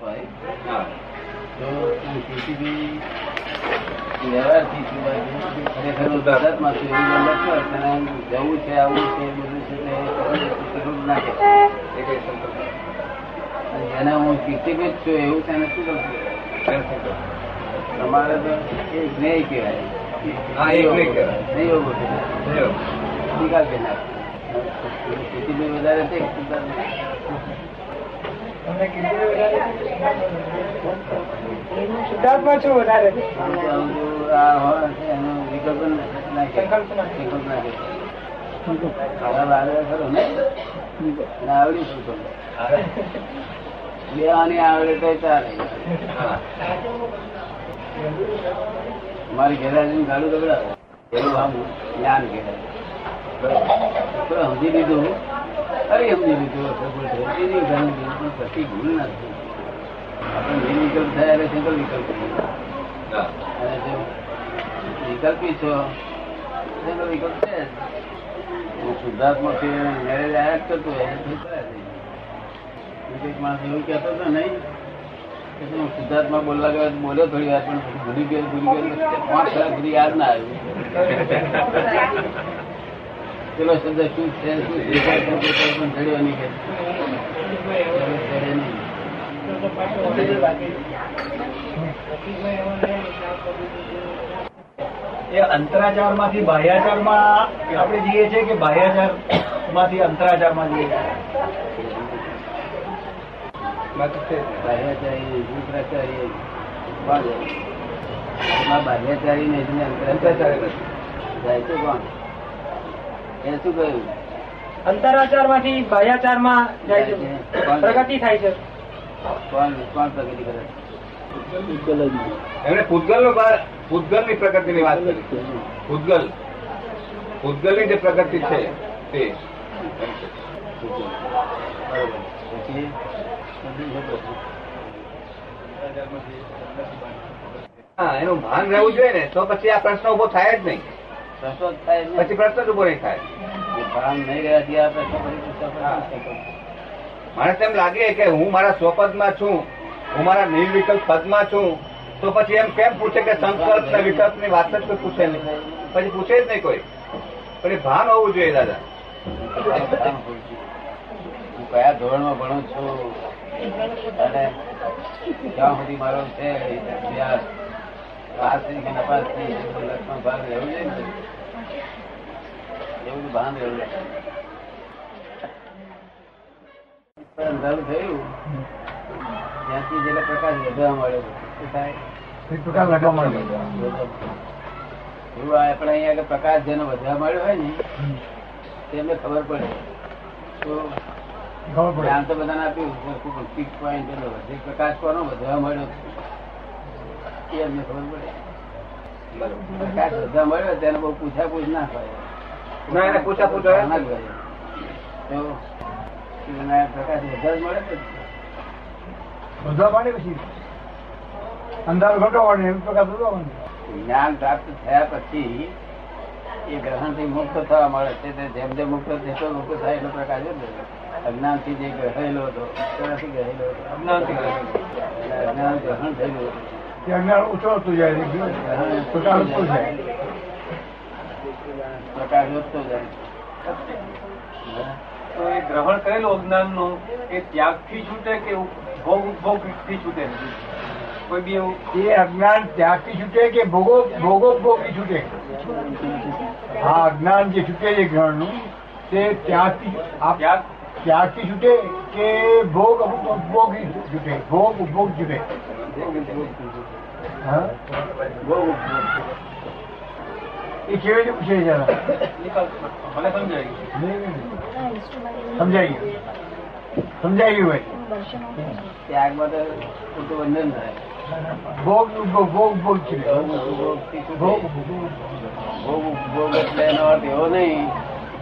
હોય હા. તો પીસીબી વ્યવહારથી ખરેખર ગુજરાતમાં છે એવું છે તેને જવું છે આવું છે બધું છે જેને હું પીસીબી છું એવું તેને શું તમારે તો એ જ્ઞેય કહેવાય. નહીં એવું. નિકાલ કે નાખો વધારે છે શુદ્ધાત્મા છું આવડી તો ચાલે મારી ઘેરાજીને ગાડું ગબડાવે એવું આમ જ્ઞાન કહેવાય સમજી લીધું અરે સમજી લીધું સમજી લીધું ઘણું લીધું પણ પછી ભૂલ નથી આપણે જે વિકલ્પ થયા એટલે સિંગલ વિકલ્પ અને જો વિકલ્પી છો, એનો વિકલ્પ છે. હું શુદ્ધાત્મા છે મેરેજ આયા જ કરતો એને. એક માણસ એવું કહેતો હતો નહીં હું શુદ્ધાત્મા બોલવા ગયો, બોલ્યો થોડી વાર, પણ ભૂલી ગયો ભૂલી ગયો પાંચ કલાક સુધી યાદ ના આવ્યું પેલો શબ્દ શું છે શું પણ નહીં કે. એ અંતરાચારમાંથી બાહ્યાચારમાં આપણે જઈએ છીએ કે બાહ્યાચારમાંથી અંતરાચારમાં જઈએ છીએ બાહ્યાચારી? એમાં બાહ્યાચારી ને અંતરાચારી અંતરાચારી. જાય છે કોણ? એ શું કહ્યું? અંતરાચારમાંથી બાહ્યાચારમાં જાય છે પ્રગતિ થાય છે. કોણ કોણ પ્રગતિ કરે? એમણે પૂતગલનું પૂતગલની પ્રગતિ ની વાત કરી. પૂતગલ પૂતગલની જે પ્રગતિ છે તે. એનું ભાન રહેવું જોઈએ ને તો પછી આ પ્રશ્ન ઊભો થાય જ નહીં. પ્રશ્નો જ થાય જ પછી પ્રશ્ન જ ઊભો નહીં થાય. ભાન નહીં રહેવાથી ત્યાં પ્રશ્નો ફરી પૂછવા પડે છે. માણસ એમ લાગે કે હું મારા સ્વપદમાં છું હું મારા નિર્વિકલ્પ પદમાં છું તો પછી એમ કેમ પૂછે કે સંકલ્પ ને વિકલ્પની વાત જ કોઈ પૂછે નહીં. પછી પૂછે જ નહીં કોઈ. પણ એ ભાન હોવું જોઈએ દાદા. હું કયા ધોરણમાં ભણું છું? અને ક્યાં સુધી મારો છે કે નપાસ રહેવું જોઈએ ને એવું ભાન રહેવું અંધારું થયું ત્યાંથી જેટલા પ્રકાશ વધવા મળ્યો શું થાય? એવું આપણે અહીંયા પ્રકાશ જેનો વધવા મળ્યો હોય ને તેમને ખબર પડે. તો ધ્યાન તો બધાને આપ્યું વધે. પ્રકાશ કોનો વધવા મળ્યો એ અમને ખબર પડે. મળ્યો તેને બહુ પૂછા પૂછ ના ના, એને ના તો પ્રકાશ વધવા જ મળે પછી. અંધાર ઘટવાની એમ પ્રકાશ બધો જ્ઞાન પ્રાપ્ત થયા પછી એ ગ્રહણથી મુક્ત થવા મળે છે. તે જેમ જેમ મુક્ત થતો મુક્ત થાય એટલો પ્રકાશ અજ્ઞાનથી જે ગ્રહેલો હતો તેનાથી ગ્રહેલો હતો. અજ્ઞાન ગ્રહણ થયેલું હતું. તે જ્ઞાન ઉછળતું જાય પ્રકાશ ઉત્પન્ન થાય. પ્રકાશ વધતો જાય. તો એ ગ્રહણ કરેલું અજ્ઞાનનું એ ત્યાગથી છૂટે કે ભોગ ઉપભોગથી છૂટે? કોઈ બી એવું? એ અજ્ઞાન ત્યાગથી છૂટે કે ભોગો ભોગો ભોગી છૂટે? હા અજ્ઞાન જે છૂટે છે ગ્રહણનું તે ત્યાગથી આ ત્યાગ? ત્યાગથી છૂટે કે ભોગ ઉપભોગી છૂટે? ભોગ ઉપભોગ છૂટે. એ કેવી રીતે પૂછે જરા મને સમજાય સમજાઈ ગયું. સમજાઈ ગયું ભાઈ. ત્યાગમાં તો ખોટું બંધન થાય. ભોગ ભોગ ભોગ ઉપભોગ છૂટે. ભોગ ભોગ. ભોગ એટલે એનો અર્થ એવો નહીં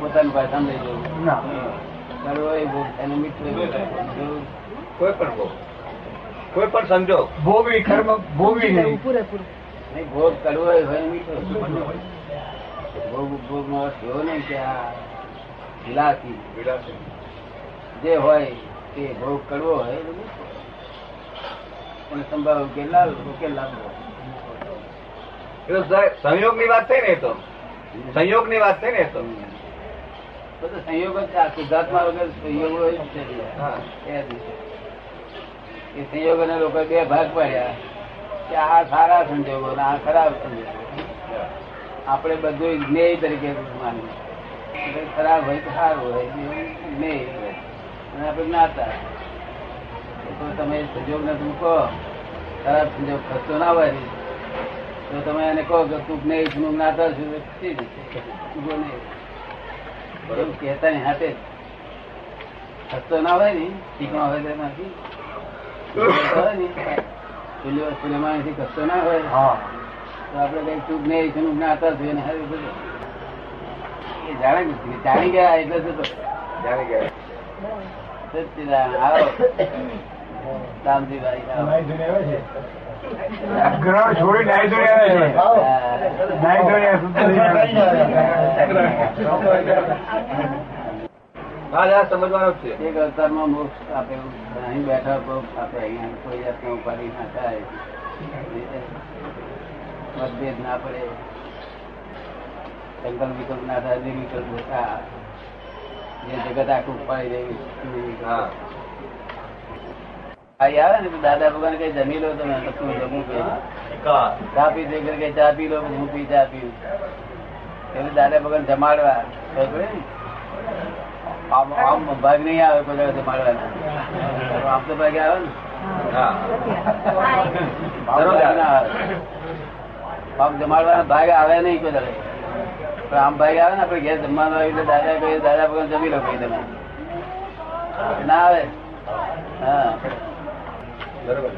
પોતાની પાસે સમજાઈ જવું. ના. એ ભોગ એને મિત્ર કોઈ પણ ભોગ. કોઈ પણ સંજોગ. ભોગવી કર્મ ભોગવી નહીં. નહીં ભોગ કરવો હોય હોય મીઠો ભોગ ભોગ નો અર્થ એવો નહીં કે આ વિલાસી. જે હોય તે ભોગ કરવો હોય એ સંભાવ ઉકેલ લાવ ઉકેલ લાવવો સંયોગની વાત થઈ ને તો. સંયોગની વાત થઈ ને તો. સંયોગ જ છે આ શુદ્ધાત્મા વગર સંયોગ હોય છે. એ. એ સંયોગોને લોકો બે ભાગ પડ્યા કે આ સારા સંજોગો ને આ ખરાબ સંજોગો આપણે બધું જ્ઞેય તરીકે માનીએ ખરાબ હોય તો સારું હોય જ્ઞેય હોય. અને આપણે જ્ઞાતા તો તમે સંજોગ ને તું કહો ખરાબ સંજોગ ખર્ચો ના હોય તો તમે એને કહો કે તું જ્ઞેય છું જ્ઞાતા છું. નહીં કહેતા ની હાથે ખર્ચો ના હોય ને ઠીકમાં હોય તો નથી ને પેલી વસ્તુ એમાંથી ખસતો ના તો આપડે કઈ ચૂક નહીં છે જ્ઞાતા છું એને હારું એ જાણે જાણી ગયા એટલે તો જાણી ગયા સચ્ચિદાનંદ આવો છોડી સમજવાનું છે. એક અવતારમાં મોક્ષ આપે અહીં બેઠા મોક્ષ આપે અહીંયા કોઈ જાતનો ઉપાધિ ના થાય. મતભેદ ના પડે. સંકલ્પ વિકલ્પ ના થાય નિર્વિકલ્પ હતા. જે જગત આખું પાડી દે ભાઈ આવે ને દાદા ભગવાન કઈ જમી લો તમે. તો તું જમું ચા પી દે કે ચા પી લો હું પી ચા પી એટલે દાદા ભગવાન જમાડવા? આમ આમ ભાગ નહીં આવે કોઈ દાડો જમાડવાનો આમ તો ભાગે આવે ને? હા. આમ જમાડવાના ના આવે. આમ જમાડવાનો ભાગ આવે નહીં કોઈ દાડે. પણ આમ ભાગ આવે ને આપણે ઘેર જમવાનું આવી દાદા કહીએ દાદા ભગવાન જમી લો કઈ તમે. ના આવે. હા. બરોબર.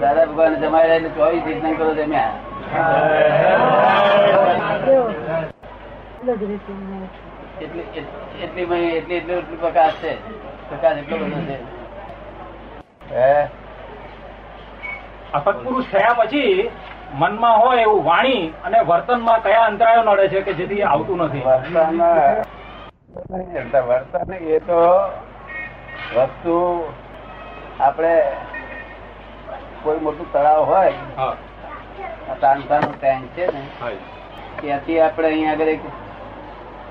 દાદા ભગવાન જમાઈ એટલે ચોવીસ તીર્થંકરો જમ્યા. એટલી એટલી એટલી એટલી એટલી પ્રકાશ છે. પ્રકાશ એટલો બધો છે. હે? આ સત્પુરુષ થયા પછી મનમાં હોય એવું વાણી અને વર્તનમાં કયા અંતરાયો નડે છે કે જેથી આવતું નથી? વર્તન વર્તન એ તો વસ્તુ આપણે કોઈ મોટું તળાવ હોય તાન આ તાનસાનું ટેન્ક છે ને ત્યાંથી આપણે અહીંયા આગળ એક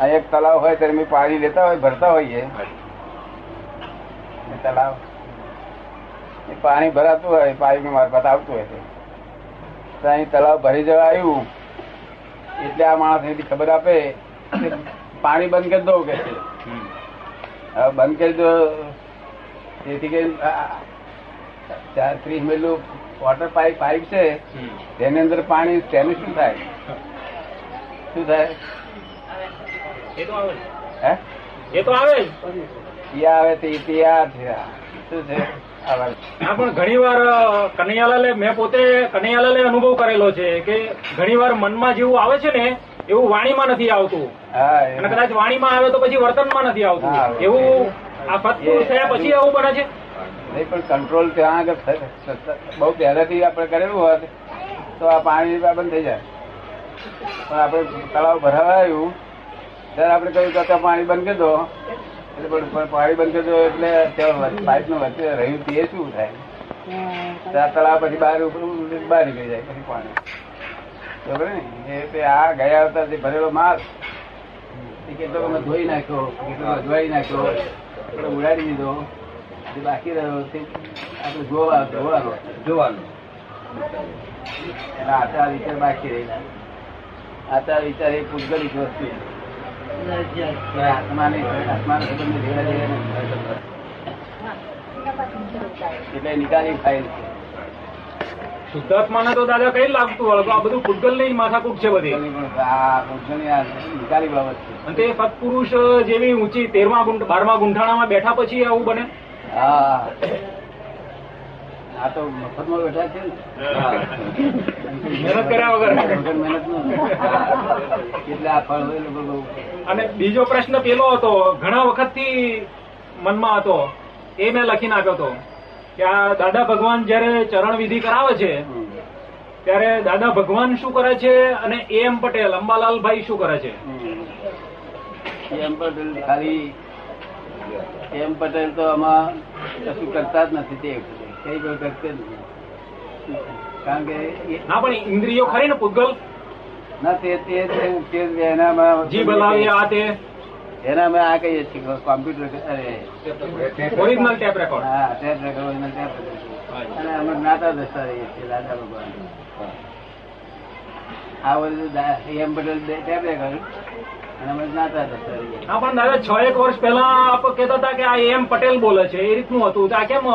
આ એક તળાવ હોય ત્યારે અમે પાણી લેતા હોય ભરતા હોઈએ. તળાવ. એ પાણી ભરાતું હોય પાઇપ મારફત આવતું હોય તો. અહીં તળાવ ભરી જવા આવ્યું એટલે આ માણસ એની ખબર આપે પાણી બંધ કરી દો કે હવે બંધ કરી દો. તેથી કે ચાર ત્રીસ મેલું વોટર પાઇપ પાઇપ છે. તેની અંદર પાણી તેનું શું થાય? શું થાય? એ તો આવે હે? એ તો આવે ઈ આવે તે ઇતિહાસ શું છે? હા પણ ઘણી વાર કનૈયાલાલે મેં પોતે કનૈયાલાલે અનુભવ કરેલો છે કે ઘણી વાર મનમાં જેવું આવે છે ને એવું વાણીમાં નથી આવતું. હા અને કદાચ વાણીમાં આવે તો પછી વર્તનમાં નથી આવતું. એવું આ સત્પુરુષ થયા પછી એવું બને છે? નહીં પણ કંટ્રોલ ત્યાં આગળ બહુ પહેલાથી આપણે કરેલું હોત તો આ પાણી બંધ થઈ જાય. પણ આપણે તળાવ ભરાવાયું ત્યારે આપણે કહ્યું કે પાણી બંધ કરી દો. એટલે પણ પણ બંધ કરી દો એટલે પાઇપનું વચ્ચે રહ્યું તે શું થાય? ત્યાં તળાવ પછી બહાર ઉપર બહાર નીકળી જાય પછી પાણી. બરોબર ને? એ તે આ ગયા આવતા જે ભરેલો માલ. એ કેટલો અમે ધોઈ નાખ્યો કેટલો અજવાઈ નાખ્યો આપણે ઉડાડી દીધો. જે બાકી રહ્યો તે આપણે જોવા જોવાનો જોવાનું એના આચાર વિચાર બાકી રહેલા આચાર વિચાર એ પૂજગલિક વસ્તુ છે. એટલે નિકાલી ફાઇલ શુદ્ધાત્માને તો દાદા કઈ લાગતું હોય આ બધું ભૂતગલની માથાકૂટ છે બધી. નિકાલી બાબત છે. અને તે સત્પુરુષ જેવી ઊંચી તેરમા બારમા ગુંઠાણામાં બેઠા પછી આવું બને? હા. આ તો મફતમાં બેઠા છે મહેનત કર્યા વગર. મહેનતનું. એટલે આ ફળ હોય લોકો અને બીજો પ્રશ્ન પેલો હતો ઘણા વખતથી મનમાં હતો એ મેં લખીને આપ્યો હતો કે આ દાદા ભગવાન જયારે ચરણ વિધિ કરાવે છે ત્યારે દાદા ભગવાન શું કરે છે અને એ એમ પટેલ અંબાલાલભાઈ શું કરે છે? એમ પટેલ ખાલી એમ પટેલ તો આમાં કશું કરતા જ નથી તે. કઈ પણ કરશે કારણ કે ના પણ ઇન્દ્રિયો ખરી ને પૂતગલ? ના તે તે તે- એનામાં જી હલાવી આ તે. એનામાં આ કહીએ છીએ કોમ્પ્યુટર અરે. ઓરિજિનલ ટેપ રેકોર્ડ હા tape record original tape record. અને અમે નાતા દસતા રહીએ છીએ દાદા ભગવાન. આ બધું એમ પટેલ ટેપ રેકોર્ડ હા પણ દાદા છ એક વર્ષ પહેલા આપ કહેતા હતા કે આ એમ પટેલ બોલે છે એ રીતનું હતું. તો આ કેમ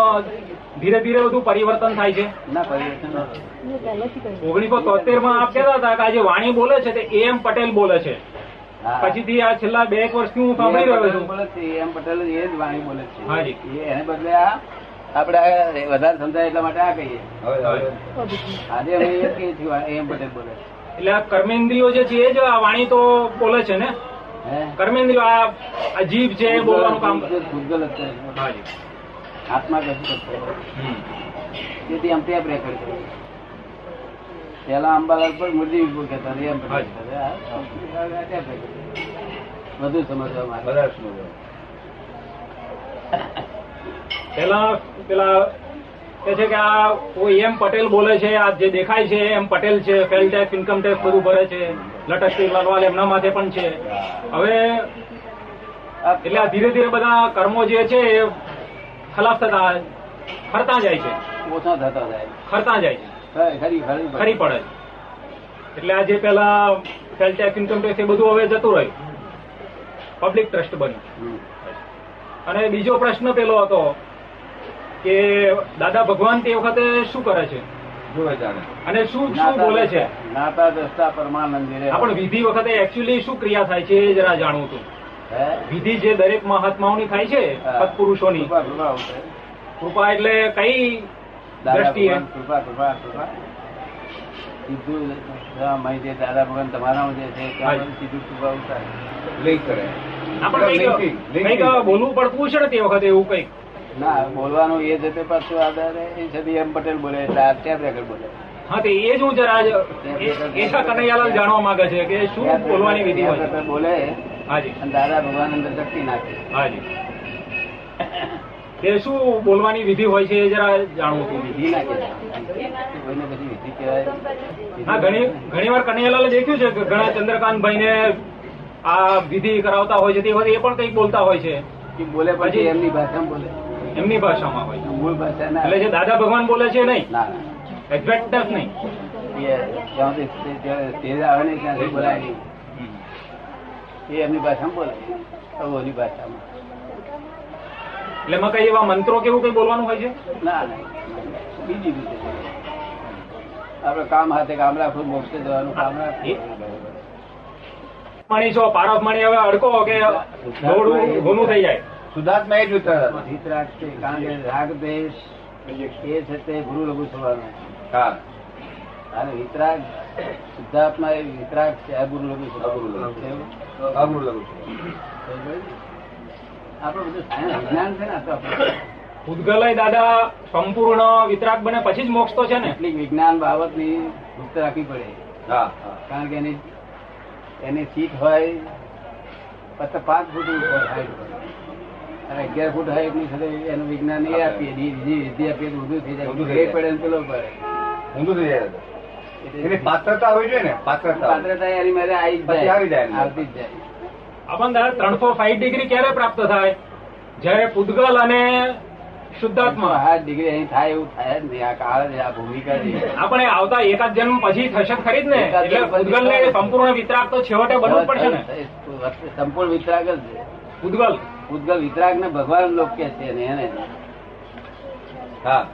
ધીરે ધીરે બધું પરિવર્તન થાય છે. ના પરિવર્તન ઓગણીસો તોતેરમાં આપ કહેતા હતા કે આ વાણી બોલે છે તે એમ પટેલ બોલે છે. પછીથી આ છેલ્લા બે એક વર્ષથી હું સાંભળી રહ્યો છું. બોલે છે, એમ પટેલ એ જ વાણી બોલે છે. હા જી. એને બદલે આ આપણે વધારે સમજાય એટલા માટે આ કહીએ. આજે અમે એ કહીએ છીએ એમ પટેલ બોલે છે. એટલે આ કર્મેન્દ્રિયો જે છે એ જ આ વાણી તો બોલે છે ને? કર્મેન્દ્રિયો આ જીભ છે એ બોલવાનું કામ ભૂતગલ જ છે. હાજી. આત્મા કશું કરતો. તેથી આમ ત્યાં પ્રેફર કરે પેલા અંબાલાલ પર મુરજી વિભો કહેતા હતા, એમ. વધુ સમજવા પેલા પેલા કે છે કે આ કોઈ એમ પટેલ બોલે છે આ જે દેખાય છે એમ પટેલ છે ફેલ ટેક્સ ઇન્કમ ટેક્સ બધું ભરે છે લટકતી લાલવાલ એમના માથે પણ છે. હવે એટલે ધીરે ધીરે બધા કર્મો જે છે એ ખલાસ થતા ખરતા જાય છે. ઓછા થતા જાય. ખરતા જાય છે. ખરી ખરી પડે છે. એટલે આ જે પેલા સેલ ટેક્સ ઇન્કમ ટેક્સ એ બધું હવે જતું રહ્યું. પબ્લિક ટ્રસ્ટ બન્યું. અને બીજો પ્રશ્ન પેલો હતો કે દાદા ભગવાન તે વખતે શું કરે છે? અને શું શું બોલે છે? નાતા દસ્તા પરમાનંદ પણ વિધિ વખતે એકચ્યુઅલી શું ક્રિયા થાય છે એ જરા જાણવું હતું? વિધિ જે દરેક મહાત્માઓની થાય છે સત્પુરુષોની. કૃપા એટલે કઈ દાદા દ્રષ્ટિએ? કૃપા કૃપા કૃપા. સીધું દાદા ભગવાન તમારા જે છે સીધું કૃપા ઉતારે. આપણે કંઈક કંઈક બોલવું પડતું છે ને તે વખતે એવું કંઈક ના બોલવાનું એ જતે પાછું આધારે એ છે એમ પટેલ બોલે એટલે આ ટેપ રેકર્ડ બોલે. હા તે એ જ હું જરા કનૈયાલાલ જાણવા માંગે છે કે શું બોલવાની વિધિ હોય બોલે. અને દાદા ભગવાન અંદર શક્તિ નાખે. હાજી. તે શું બોલવાની વિધિ હોય છે એ જરા જાણવું હતું. વિધિ ના કહેવાય. બધી વિધિ કહેવાય. હા ઘણી ઘણી વાર કનૈયાલાલે દેખ્યું છે કે ઘણા ચંદ્રકાંતભાઈ ને આ વિધિ કરાવતા હોય છે તે વખતે એ પણ કંઈક બોલતા હોય છે. કે બોલે પછી એમની ભાષામાં બોલે. એમની ભાષામાં હોય મૂળ ભાષા એટલે જે દાદા ભગવાન બોલે છે નહીં? ના એક્ઝેક્ટ નહીં. એ સ્ટેજ આવે ને ત્યાંથી બોલાય નહીં. એ એમની ભાષામાં બોલે અવોની ભાષામાં. એટલે એમાં કઈ એવા મંત્રો કેવું કઈ બોલવાનું હોય છે? ના ના. બીજી રીતે આપડે કામ હાથે કામ રાખવું મોક્ષે જવાનું કામ રાખવું. માણી છો પારસ માણી હવે અડકો કે દોડવું થઈ જાય. શુદ્ધાત્મા એ જ ઉત્તર હિત રાખશે કારણ કે રાગ દેશ એ છે તે ગુરુ લઘુ થવાનું હા. અને વિતરાગ શુદ્ધાત્મા એ વિતરાગ છે અગુરુ લઘુ છે. અગુરુ લઘુ આપણું બધું સાયન્સ વિજ્ઞાન છે ને આ તો. દાદા સંપૂર્ણ વિતરાગ બને પછી જ મોક્ષ તો છે ને. વિજ્ઞાન બાબતની ગુપ્ત રાખવી પડે. હા. હા કારણ કે એની એની સીટ હોય પછી પાંચ ફૂટ ઉપર હોય. અને અગિયાર ફૂટ હાઈટની સાથે એનું વિજ્ઞાન એ આપીએ બીજી વિધિ આપીએ તો ઊંધું થઈ જાય. ઊંધું થઈ પડે ને પેલો પડે. ઊંધું થઈ જાય. એની પાત્રતા હોવી જોઈએ ને? પાત્રતા પાત્રતા એની મારે આવી પછી જાય. આવી જાય આવતી જ જાય. આપણ દાદા ત્રણસો સાઈઠ ડિગ્રી ક્યારે પ્રાપ્ત થાય? જયારે પૂતગલ અને શુદ્ધાત્મા. ડિગ્રી અહીં થાય એવું થાય જ નહીં. આ કાળ આ ભૂમિકા છે. આપણે આવતા એકાદ જન્મ પછી થશે ખરી જ ને? એટલે પૂતગલ ને સંપૂર્ણ વિતરાગ તો છેવટે બનવું પડશે ને? સંપૂર્ણ વિતરાગ જ છે. પૂતગલ. ઉદ્ગલ વિતરાગ ને ભગવાન લોક કે છે ને એને. હા.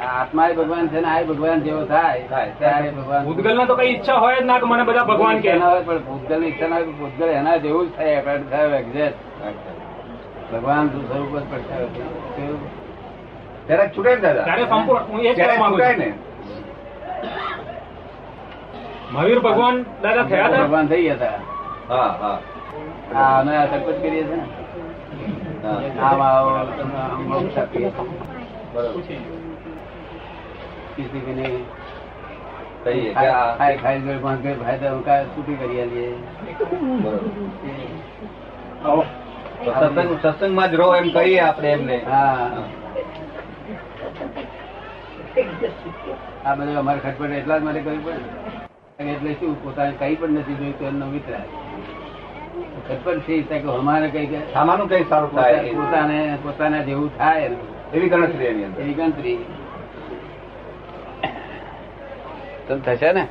આત્મા ભગવાન છે ને આ ભગવાન જેવો થાય. થાય. ત્યારે ભગવાન પૂતગલ તો કઈ ઈચ્છા હોય જ ના કે મને બધા ભગવાન કે. ના હોય પણ ભૂતગલની ઈચ્છા ના હોય ભૂતગલ એના જેવું જ થાય apparent થાય એક્ઝેક્ટ ભગવાન સ્વરૂપ જ પડશે કેવું? ત્યારે છૂટે ને દાદા? સંપૂર્ણ હું એ કહેવા માંગુ છું મહાવીર ભગવાન દાદા થયા હતા? ભગવાન થઈ ગયા હતા. હા હા. હા અમે આ સરપંચ કરીએ છીએ ને. હા. આમ મોક્ષ આપીએ બરોબર. સત્સંગ સત્સંગમાં જ રહો એમ કહીએ આપણે એમને. હા. આ બધું અમારે ખટપટ એટલા જ માટે કરવી પડે એટલે શું પોતાને કઈ પણ નથી જોયું તો એમનો મિત્ર ખટપટ છે કે અમારે કઈ સામાનું કઈ સારું થાય. પોતાને પોતાના જેવું થાય એવી ગણતરી એની અંદર. એવી ગણતરી. તમ થશે ને?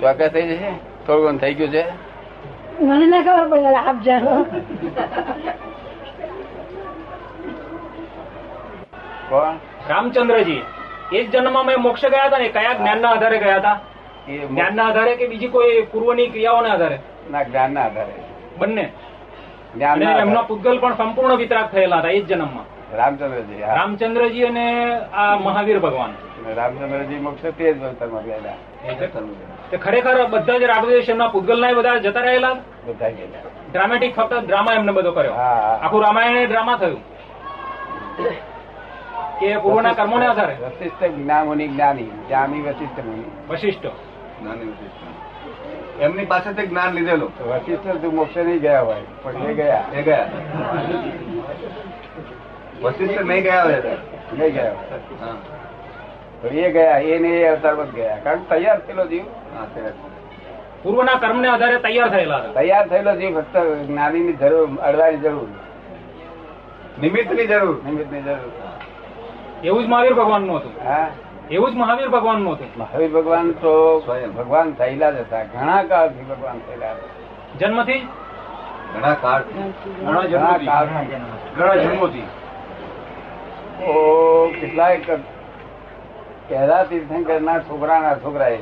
ચોક્કસ થઈ જશે? થોડું ઘણું થઈ ગયું છે? મને ના ખબર પડે આપ જાણો. કોણ? રામચંદ્રજી એ જ જન્મમાં મેં મોક્ષ ગયા હતા ને કયા જ્ઞાનના આધારે ગયા હતા? એ જ્ઞાનના આધારે કે બીજી કોઈ પૂર્વની ક્રિયાઓના આધારે? ના જ્ઞાનના આધારે. બંને? એમનો પૂગલ પણ સંપૂર્ણ વિતરાક થયેલા હતા એ જ જન્મમાં. રામચંદ્રજી રામચંદ્રજી અને આ મહાવીર ભગવાન. રામચંદ્રજી મોક્ષ તે જ અવતારમાં ગયેલા તે ખરેખર બધા જ રાઘવેશ એમના પૂતગલ ના બધા જતા રહેલા? બધા ગયેલા. ડ્રામેટિક ફક્ત ડ્રામા એમને બધો કર્યો. આખું રામાયણ એ ડ્રામા થયું. કે પૂર્વના કર્મોને આધારે? વશિષ્ઠ જ્ઞાનમુનિ જ્ઞાની જ્ઞાની વશિષ્ઠ મુનિ. વશિષ્ઠ જ્ઞાની વશિષ્ઠ એમની પાસેથી જ્ઞાન લીધેલું. વશિષ્ઠ તું મોક્ષ નહીં ગયા હોય પણ એ ગયા. એ ગયા. વશિષ્ઠ નહીં ગયા હોય નહીં ગયા હોય. એ ગયા એ ને એ અવતારમાં ગયા. કારણ કે તૈયાર થયેલો જીવ. પૂર્વના કર્મને આધારે તૈયાર થયેલા તૈયાર થયેલો જીવ ફક્ત જ્ઞાનીની જરૂર અડવાની જરૂર. નિમિત્તની જરૂર. નિમિત્તની જરૂર. એવું જ મહાવીર ભગવાનનું હતું. હા. એવું જ મહાવીર ભગવાનનું હતું. મહાવીર ભગવાન તો ભગવાન થયેલા જ હતા. ઘણા કાળથી ભગવાન થયેલા હતા. જન્મથી? જ ઘણા કાળ ઘણા ઘણા જન્મથી. ઘણા જન્મોથી. ઓ કેટલાય પહેલા તીર્થંકર ના છોકરાના છોકરા એ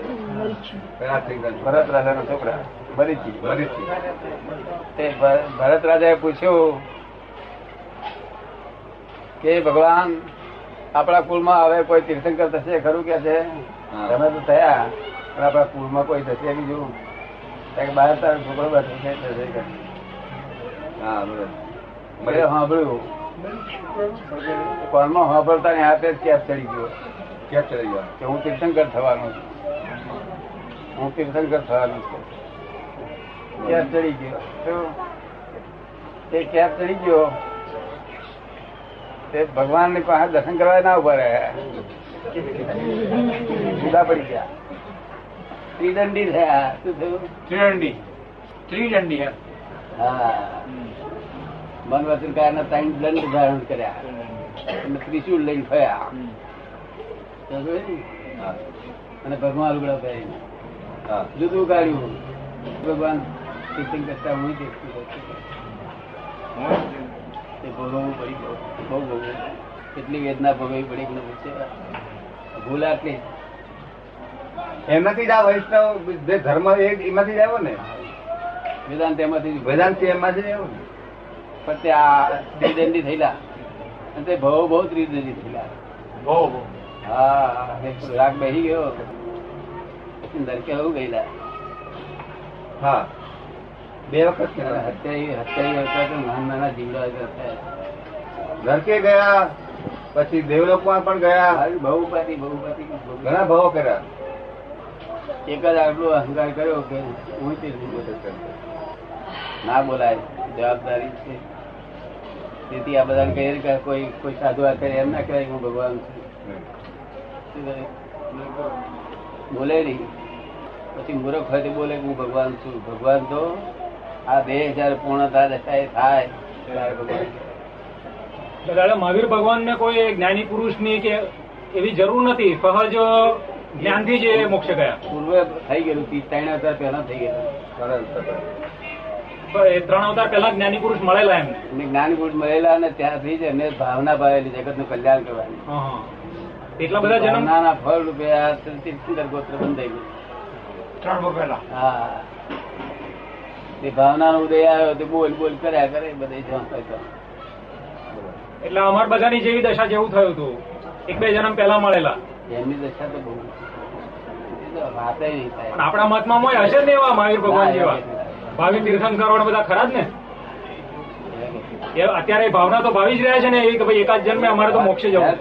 ભરત રાજા ના છોકરા. ભરીજી ફરીથી. તે ભરત રાજાએ પૂછ્યું કે ભગવાન આપણા કુળમાં હવે કોઈ તીર્થંકર થશે? ખરું કે છે? તમે તો થયા પણ આપણા કુળમાં કોઈ થશે બીજું? બહાર તારો છોકરો બેઠો છે. હા બરોબર. સાંભળ્યું. કોણમાં સાંભળતા ને હાથે જ કેપ ચડી ગયો. ક્યાં ચડી ગયા? કે હું તીર્થંકર થવાનો છું. હું તીર્થંકર થવાનો છું. ક્યાં ચડી ગયો? તે ક્યાં ચડી ગયો? તે ભગવાનની પાસે દર્શન કરવા ના ઊભા રહ્યા. જુદા પડી ગયા. ત્રિદંડી થયા. શું થયું? ત્રિદંડી. ત્રિદંડી હા. મન વચન કાયના ત્રણ દંડ ધારણ કર્યા. ત્રિશુલ લઈને? હા અને ભગવાન લુગડા પહેરીને હા. જુદું કાઢ્યું ભગવાન તીર્થંકર કરતા હું. તે ભોગવવું પડી ગયું. બહુ ભોગવું કેટલી વેદના ભોગવવી પડી કે ન પૂછે. ભૂલ આટલી. એમાંથી જ આ વૈષ્ણવ જે ધર્મ એ એમાંથી જ આવ્યો ને? વેદાંત એમાંથી વેદાંત એમાંથી જ આવ્યો ને? પણ તે આ ત્રિદંડી થયેલા. અને તે ભવ બહુ ત્રિદંડી થયેલા. હા એક રાગ બેસી ગયો. નરકે આવું ગયેલા. હા. બે વખત. હત્યા હત્યાઈ તો નાના નાના જીવડા નરકે ગયા પછી દેવલોકમાં પણ ગયા. બહુપતિ બહુ પાતી બહુ પાતી બહુ ઘણા ભાવો કર્યા. એક જ આટલો અહંકાર કર્યો કે હું તે ના બોલાય જવાબદારી છે. તેથી આ બધા કહીએ કે કોઈ કોઈ સાધુ આ કરે એમ ના કહેવાય કે હું ભગવાન છું? બોલે નહીં. પછી મૂર્ખ હોય તો બોલે હું ભગવાન છું. ભગવાન તો આ બે હજાર પૂર્ણ થાય દશાએ થાય. ભગવાન. દાદા મહાવીર ભગવાનને કોઈ જ્ઞાની પુરુષની કે એવી જરૂર નથી. સહજ જ્ઞાનથી જ એ મોક્ષ ગયા. પૂર્વે થઈ ગયેલું. ત્રણ હજાર પહેલા થઈ ગયેલું. ત્રણ અવતાર પહેલા. જ્ઞાની પુરુષ મળેલા એમને. જ્ઞાની પુરુષ મળેલા અને ત્યાંથી જ એમને ભાવના ભાવેલી જગતનું કલ્યાણ કરવાની. હા, હા. એટલા બધા જન્મ ભાવનાના ફળ રૂપે આ તીર્થંકર ગોત્ર બંધાઈ ગયું. હા. તે ભાવનાનો ઉદય આવ્યો તે બોલ બોલ કર્યા કરે બધે જ્યાં એટલે અમાર બધાની જેવી દશા જેવું થયું હતું. એક બે જન્મ પહેલા મળેલા. એમની દશા તો બહુ આપણા મતમાં મોય હશે ને એવા મહાવીર ભગવાન જેવા. ભાવિ તીર્થંકરો ને બધા ખરા જ ને? અત્યારે ભાવના તો ભાવી જ રહ્યા છે ને એવી કે ભાઈ એકાદ જન્મે અમારે તો મોક્ષે જવું.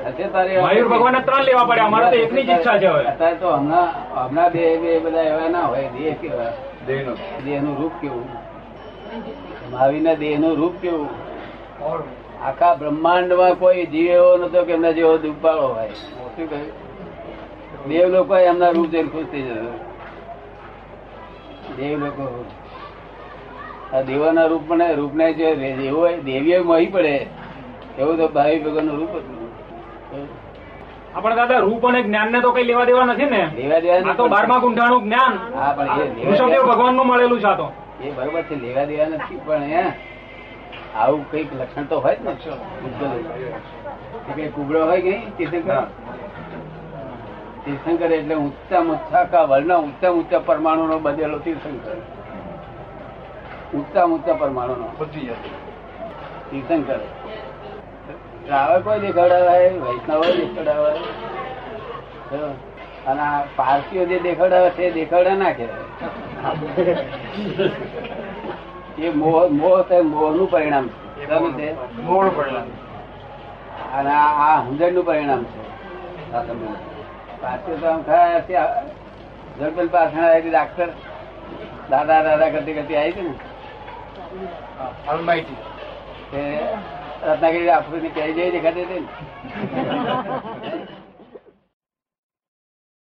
મયુર ભગવાન ત્રણ લેવા પડે અમારે તો એકની જ ઈચ્છા છે હવે. અત્યારે તો હમણાં હમણાં બે બે બધા એવા ના હોય દેહ કેવા દેહનો. દેહનું રૂપ કેવું? મહાવીરના દેહનું રૂપ કેવું? આખા બ્રહ્માંડમાં કોઈ જીવ એવો નતો કે એમના જેવો દુપાળો હોય. શું કહ્યું દેવ લોકો એમના રૂપ જોઈને ખુશ થઈ જશે. દેવ લોકો દેવાના રૂપ ને રૂપ ને જે દેવો હોય દેવીઓ મોહી પડે. એવું તો ભાઈ ભગવાનનું રૂપ હતું આપણે દાદા રૂપ અને જ્ઞાન ને તો કઈ લેવા દેવા નથી ને? લેવા દેવા તો બારમા ગુંઠાણું જ્ઞાન. હા પણ એ ઋષભદેવ ભગવાનનું મળેલું છે તો. એ બરોબર છે લેવા દેવા નથી પણ એ આવું કંઈક લક્ષણ તો હોય જ ને. એ કઈ કુબડો હોય કઈ તીર્થંકર. તીર્થંકર એટલે ઊંચા ઊંચા કા વર્ણ ઊંચા ઊંચા પરમાણુ નો બનેલો તીર્થંકર. ઊંચા ઊંચા પરમાણુ નો તીર્થંકર. શ્રાવક હોય દેખાડાવે વૈષ્ણવ જો. અને આ પારસીઓ જે દેખાડાવે છે દેખાડે ના કે એ મોહ મોહ છે મોહનું પરિણામ છે. શું છે. અને આ હંડ્રેડનું પરિણામ છે. પાછું તો આમ ખરા છે જળપલ પાછળ ડાક્ટર. દાદા દાદા કરતી કરતી આવી છે ને. રત્નાગીરી આફ્રિની કહી જઈ દેખાતી હતી ને